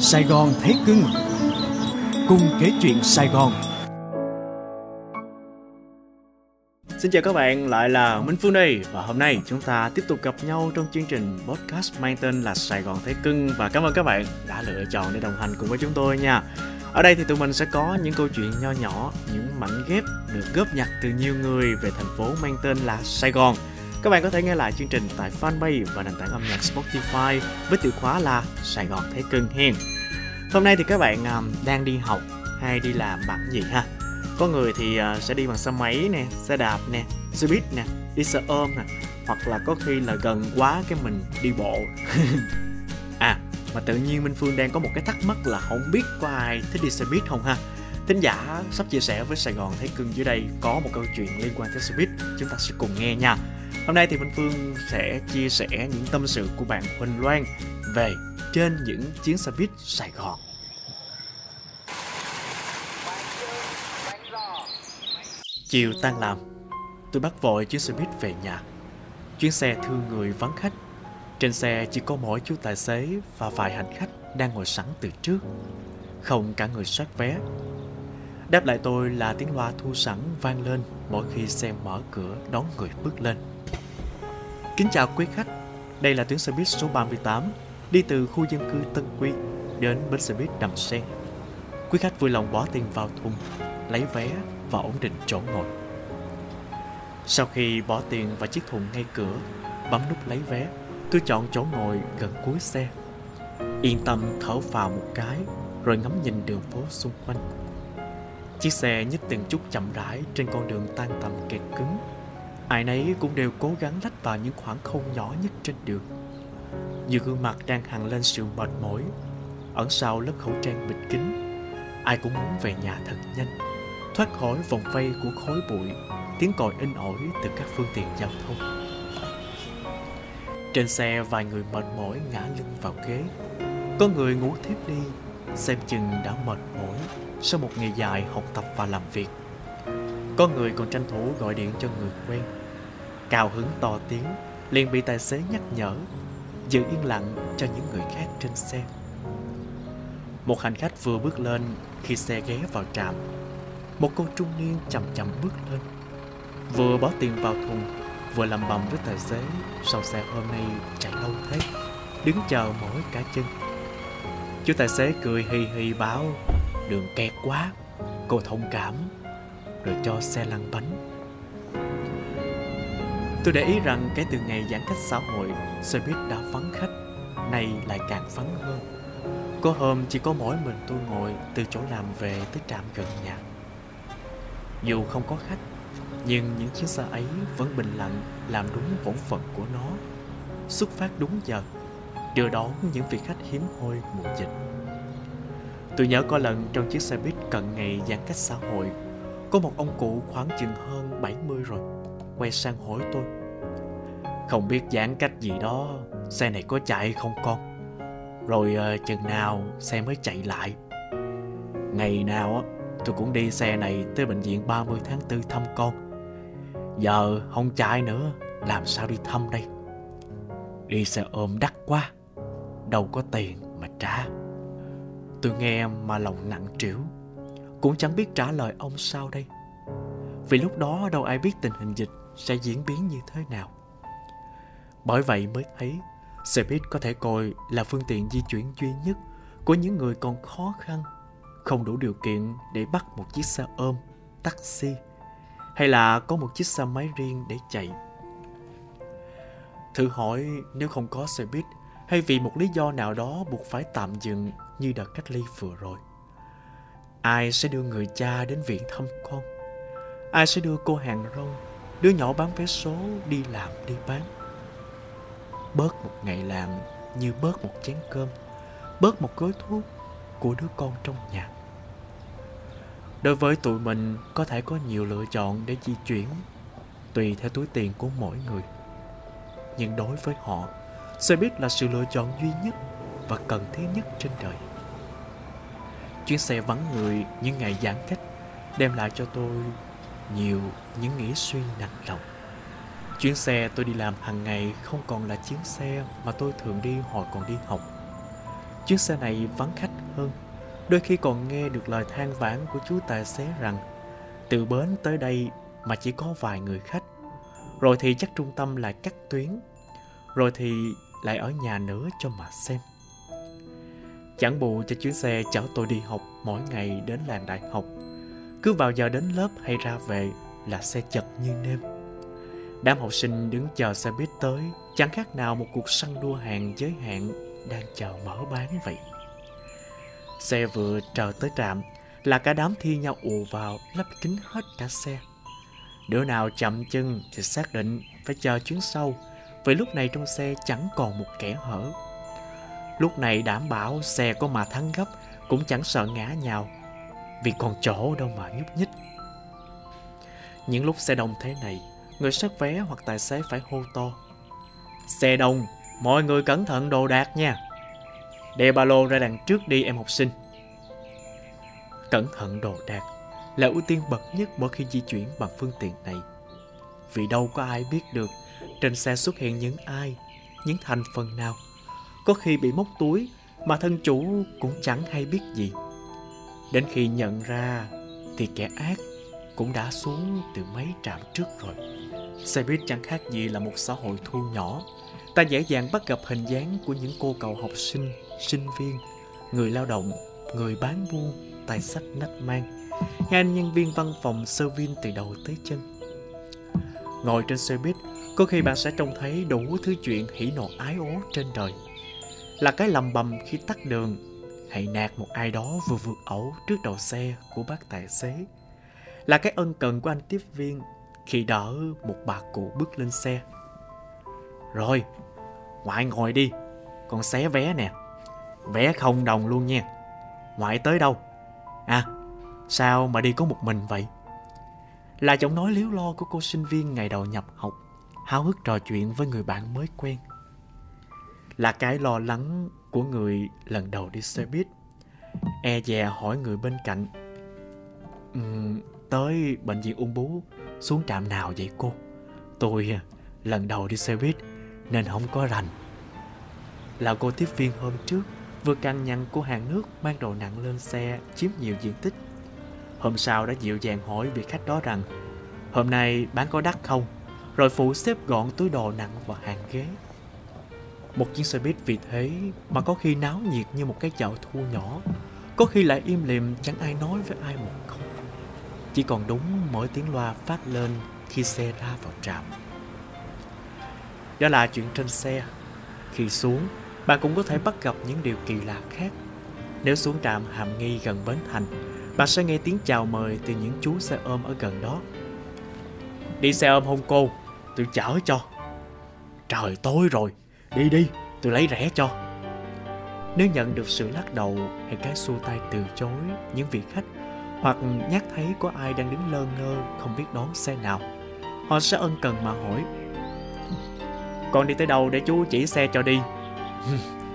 Sài Gòn thấy cưng Cùng kể chuyện Sài Gòn. Xin chào các bạn, lại là Minh Phương đây. Và hôm nay chúng ta tiếp tục gặp nhau trong chương trình podcast mang tên là Sài Gòn Thấy Cưng Và cảm ơn các bạn đã lựa chọn để đồng hành cùng với chúng tôi nha. Ở đây thì tụi mình sẽ có những câu chuyện nho nhỏ, những mảnh ghép được góp nhặt từ nhiều người về thành phố mang tên là Sài Gòn các bạn có thể nghe lại chương trình tại fanpage và nền tảng âm nhạc Spotify với từ khóa là Sài Gòn Thấy Cưng hen. Hôm nay thì các bạn um, đang đi học hay đi làm bằng gì ha? Có người thì uh, sẽ đi bằng xe máy nè, xe đạp nè, xe buýt nè, đi xe ôm nè, hoặc là có khi là gần quá cái mình đi bộ. à, mà tự nhiên Minh Phương đang có một cái thắc mắc là không biết có ai thích đi xe buýt không ha? Thính giả sắp chia sẻ với Sài Gòn Thấy Cưng dưới đây có một câu chuyện liên quan tới xe buýt, chúng ta sẽ cùng nghe nha. Hôm nay thì Minh Phương sẽ chia sẻ những tâm sự của bạn Huỳnh Loan về trên những chuyến xe buýt Sài Gòn. Chiều tan làm, tôi bắt vội chuyến xe buýt về nhà. Chuyến xe thương người vắng khách. Trên xe chỉ có mỗi chú tài xế và vài hành khách đang ngồi sẵn từ trước. Không cả người soát vé. Đáp lại tôi là tiếng loa thu sẵn vang lên mỗi khi xe mở cửa đón người bước lên. Kính chào quý khách, đây là tuyến xe buýt số 38 đi từ khu dân cư Tân Quy đến bến xe buýt Đầm Sen. Quý khách vui lòng bỏ tiền vào thùng, lấy vé và ổn định chỗ ngồi. Sau khi bỏ tiền vào chiếc thùng ngay cửa, bấm nút lấy vé, tôi chọn chỗ ngồi gần cuối xe. Yên tâm thở vào một cái, rồi ngắm nhìn đường phố xung quanh. Chiếc xe nhích từng chút chậm rãi trên con đường tan tầm kẹt cứng Ai nấy cũng đều cố gắng lách vào những khoảng không nhỏ nhất trên đường. Nhiều gương mặt đang hằn lên sự mệt mỏi, Ẩn sau lớp khẩu trang bịt kín, Ai cũng muốn về nhà thật nhanh. Thoát khỏi vòng vây của khói bụi, Tiếng còi in ỏi từ các phương tiện giao thông. Trên xe, vài người mệt mỏi ngã lưng vào ghế. Có người ngủ thiếp đi, Xem chừng đã mệt mỏi Sau một ngày dài học tập và làm việc. Có người còn tranh thủ gọi điện cho người quen. Cao hứng to tiếng, liền bị tài xế nhắc nhở, Giữ yên lặng cho những người khác trên xe. Một hành khách vừa bước lên khi xe ghé vào trạm, Một cô trung niên chậm chậm bước lên. Vừa bỏ tiền vào thùng, Vừa làm bầm với tài xế Sao xe hôm nay chạy lâu thế, Đứng chờ mỏi cả chân. Chú tài xế cười hì hì báo Đường kẹt quá, Cô thông cảm, rồi cho xe lăn bánh. Tôi để ý rằng kể từ ngày giãn cách xã hội, xe buýt đã vắng khách, nay lại càng vắng hơn. Có hôm chỉ có mỗi mình tôi ngồi từ chỗ làm về tới trạm gần nhà. Dù không có khách, nhưng những chiếc xe ấy vẫn bình lặng làm đúng bổn phận của nó. Xuất phát đúng giờ, đưa đón những vị khách hiếm hoi mùa dịch. Tôi nhớ có lần trong chiếc xe buýt cận ngày giãn cách xã hội có một ông cụ khoảng chừng hơn 70 rồi Quay sang hỏi tôi. Không biết giãn cách gì đó Xe này có chạy không con? Rồi uh, chừng nào xe mới chạy lại? Ngày nào á tôi cũng đi xe này tới bệnh viện 30 tháng 4 thăm con. Giờ không chạy nữa Làm sao đi thăm đây? Đi xe ôm đắt quá Đâu có tiền mà trả. Tôi nghe mà lòng nặng trĩu cũng chẳng biết trả lời ông sao đây. Vì lúc đó đâu ai biết tình hình dịch sẽ diễn biến như thế nào? Bởi vậy mới thấy xe buýt có thể coi là phương tiện di chuyển duy nhất của những người còn khó khăn không đủ điều kiện để bắt một chiếc xe ôm, taxi hay là có một chiếc xe máy riêng để chạy. Thử hỏi nếu không có xe buýt hay vì một lý do nào đó buộc phải tạm dừng như đợt cách ly vừa rồi Ai sẽ đưa người cha đến viện thăm con? Ai sẽ đưa cô hàng rong? Đứa nhỏ bán vé số đi làm, đi bán. Bớt một ngày làm như bớt một chén cơm, Bớt một gói thuốc của đứa con trong nhà. Đối với tụi mình, có thể có nhiều lựa chọn để di chuyển, Tùy theo túi tiền của mỗi người. Nhưng đối với họ, Xe buýt là sự lựa chọn duy nhất và cần thiết nhất trên đời. Chuyến xe vắng người những ngày giãn cách đem lại cho tôi nhiều những nghĩ suy nặng lòng. Chuyến xe tôi đi làm hàng ngày không còn là chuyến xe mà tôi thường đi hồi còn đi học. Chuyến xe này vắng khách hơn. Đôi khi còn nghe được lời than vãn của chú tài xế rằng, Từ bến tới đây mà chỉ có vài người khách. Rồi thì chắc trung tâm lại cắt tuyến. Rồi thì lại ở nhà nữa cho mà xem. Chẳng bù cho chuyến xe chở tôi đi học mỗi ngày đến làng đại học. Cứ vào giờ đến lớp hay ra về là xe chật như nêm. Đám học sinh đứng chờ xe buýt tới, Chẳng khác nào một cuộc săn đua hàng giới hạn Đang chờ mở bán vậy. Xe vừa chờ tới trạm Là cả đám thi nhau ùa vào Lắp kính hết cả xe. Đứa nào chậm chân thì xác định Phải chờ chuyến sau, Vì lúc này trong xe chẳng còn một kẻ hở. Lúc này đảm bảo xe có mà thắng gấp, Cũng chẳng sợ ngã nhào. Vì còn chỗ đâu mà nhúc nhích. Những lúc xe đông thế này, Người soát vé hoặc tài xế phải hô to. Xe đông, Mọi người cẩn thận đồ đạc nha. Đeo ba lô ra đằng trước đi em học sinh. Cẩn thận đồ đạc Là ưu tiên bậc nhất mỗi khi di chuyển bằng phương tiện này. Vì đâu có ai biết được Trên xe xuất hiện những ai, Những thành phần nào. Có khi bị móc túi Mà thân chủ cũng chẳng hay biết gì. Đến khi nhận ra Thì kẻ ác cũng đã xuống từ mấy trạm trước rồi Xe buýt chẳng khác gì là một xã hội thu nhỏ Ta dễ dàng bắt gặp hình dáng của những cô cậu học sinh, sinh viên, người lao động, người bán buôn, tài sách nách mang, hay anh nhân viên văn phòng sơ viên từ đầu tới chân. Ngồi trên xe buýt, có khi bạn sẽ trông thấy đủ thứ chuyện hỉ nộ ái ố trên đời. Là cái lầm bầm khi tắt đường, hay nạt một ai đó vừa vượt ẩu trước đầu xe của bác tài xế. Là cái ân cần của anh tiếp viên khi đỡ một bà cụ bước lên xe. Rồi, ngoại ngồi đi, con xé vé nè. Vé không đồng luôn nha. Ngoại tới đâu? À, sao mà đi có một mình vậy? Là giọng nói liếu lo của cô sinh viên ngày đầu nhập học, háo hức trò chuyện với người bạn mới quen. Là cái lo lắng của người lần đầu đi xe buýt. E dè hỏi người bên cạnh. Um, tới bệnh viện ung bú xuống trạm nào vậy cô? Tôi à, lần đầu đi xe buýt nên không có rành. Là cô tiếp viên hôm trước vừa căng nhăn của hàng nước mang đồ nặng lên xe chiếm nhiều diện tích. Hôm sau đã dịu dàng hỏi vị khách đó rằng hôm nay bán có đắt không? Rồi phụ xếp gọn túi đồ nặng vào hàng ghế. Một chiếc xe buýt vì thế mà có khi náo nhiệt như một cái chợ thu nhỏ, có khi lại im lìm chẳng ai nói với ai một câu. Chỉ còn đúng mỗi tiếng loa phát lên khi xe ra vào trạm. Đó là chuyện trên xe. Khi xuống, bạn cũng có thể bắt gặp những điều kỳ lạ khác. Nếu xuống trạm Hàm Nghi gần Bến Thành, bạn sẽ nghe tiếng chào mời từ những chú xe ôm ở gần đó. Đi xe ôm hôn cô, tôi chở cho. Trời tối rồi, đi đi, tôi lấy rẻ cho. Nếu nhận được sự lắc đầu hay cái xua tay từ chối những vị khách hoặc nhắc thấy có ai đang đứng lơ ngơ không biết đón xe nào, họ sẽ ân cần mà hỏi. Con đi tới đâu để chú chỉ xe cho đi?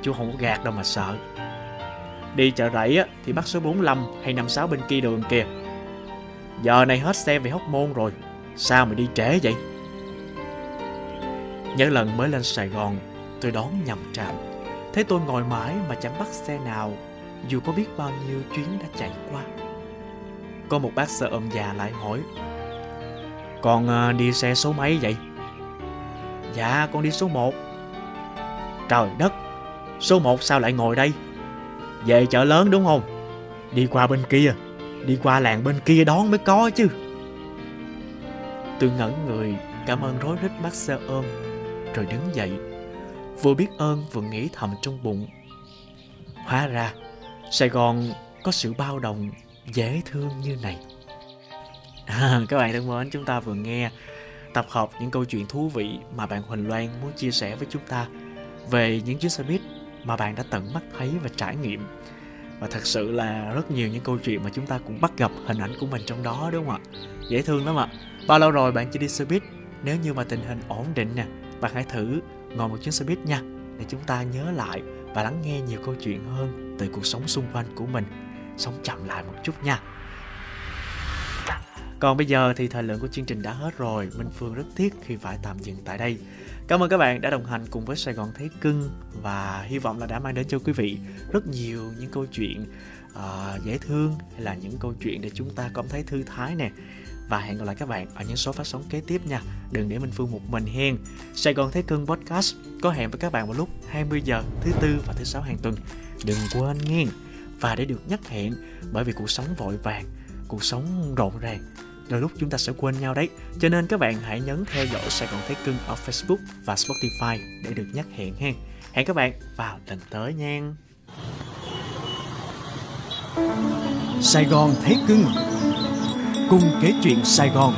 Chú không có gạt đâu mà sợ. Đi chợ rẫy á, thì bắt số 45 hay 56 bên kia đường kìa. Giờ này hết xe về Hóc Môn rồi Sao mà đi trễ vậy? Nhớ lần mới lên Sài Gòn Tôi đón nhầm trạm. Thấy tôi ngồi mãi mà chẳng bắt xe nào, Dù có biết bao nhiêu chuyến đã chạy qua. Có một bác xe ôm già lại hỏi Con à, đi xe số mấy vậy? Dạ con đi số 1 Trời đất, Số 1 sao lại ngồi đây? Về chợ lớn đúng không? Đi qua bên kia, Đi qua làng bên kia đón mới có chứ. Tôi ngẩn người, Cảm ơn rối rít bác xe ôm, Rồi đứng dậy. Vừa biết ơn vừa nghĩ thầm trong bụng Hóa ra Sài Gòn có sự bao đồng Dễ thương như này à, Các bạn thân mến Chúng ta vừa nghe tập hợp những câu chuyện thú vị mà bạn Huỳnh Loan muốn chia sẻ với chúng ta về những chuyến xe buýt mà bạn đã tận mắt thấy và trải nghiệm. Và thật sự là rất nhiều những câu chuyện mà chúng ta cũng bắt gặp hình ảnh của mình trong đó đúng không ạ? Dễ thương lắm ạ. Bao lâu rồi bạn chưa đi xe buýt? Nếu như mà tình hình ổn định nè, bạn hãy thử ngồi một chuyến xe buýt nha để chúng ta nhớ lại và lắng nghe nhiều câu chuyện hơn từ cuộc sống xung quanh của mình. Sống chậm lại một chút nha. Còn bây giờ thì thời lượng của chương trình đã hết rồi, Minh Phương rất tiếc khi phải tạm dừng tại đây. Cảm ơn các bạn đã đồng hành cùng với Sài Gòn Thấy Cưng và hy vọng là đã mang đến cho quý vị rất nhiều những câu chuyện uh, dễ thương hay là những câu chuyện để chúng ta cảm thấy thư thái nè và hẹn gặp lại các bạn ở những số phát sóng kế tiếp nha. Đừng để Minh Phương một mình hen. Sài Gòn Thế Cưng Podcast có hẹn với các bạn vào lúc 20 giờ thứ tư và thứ sáu hàng tuần. Đừng quên nghe. Và để được nhắc hẹn bởi vì cuộc sống vội vàng, cuộc sống rộn ràng đôi lúc chúng ta sẽ quên nhau đấy. Cho nên các bạn hãy nhấn theo dõi Sài Gòn Thế Cưng ở Facebook và Spotify để được nhắc hẹn hen. Hẹn các bạn vào lần tới nha. Sài Gòn Thế Cưng Cùng kể chuyện Sài Gòn.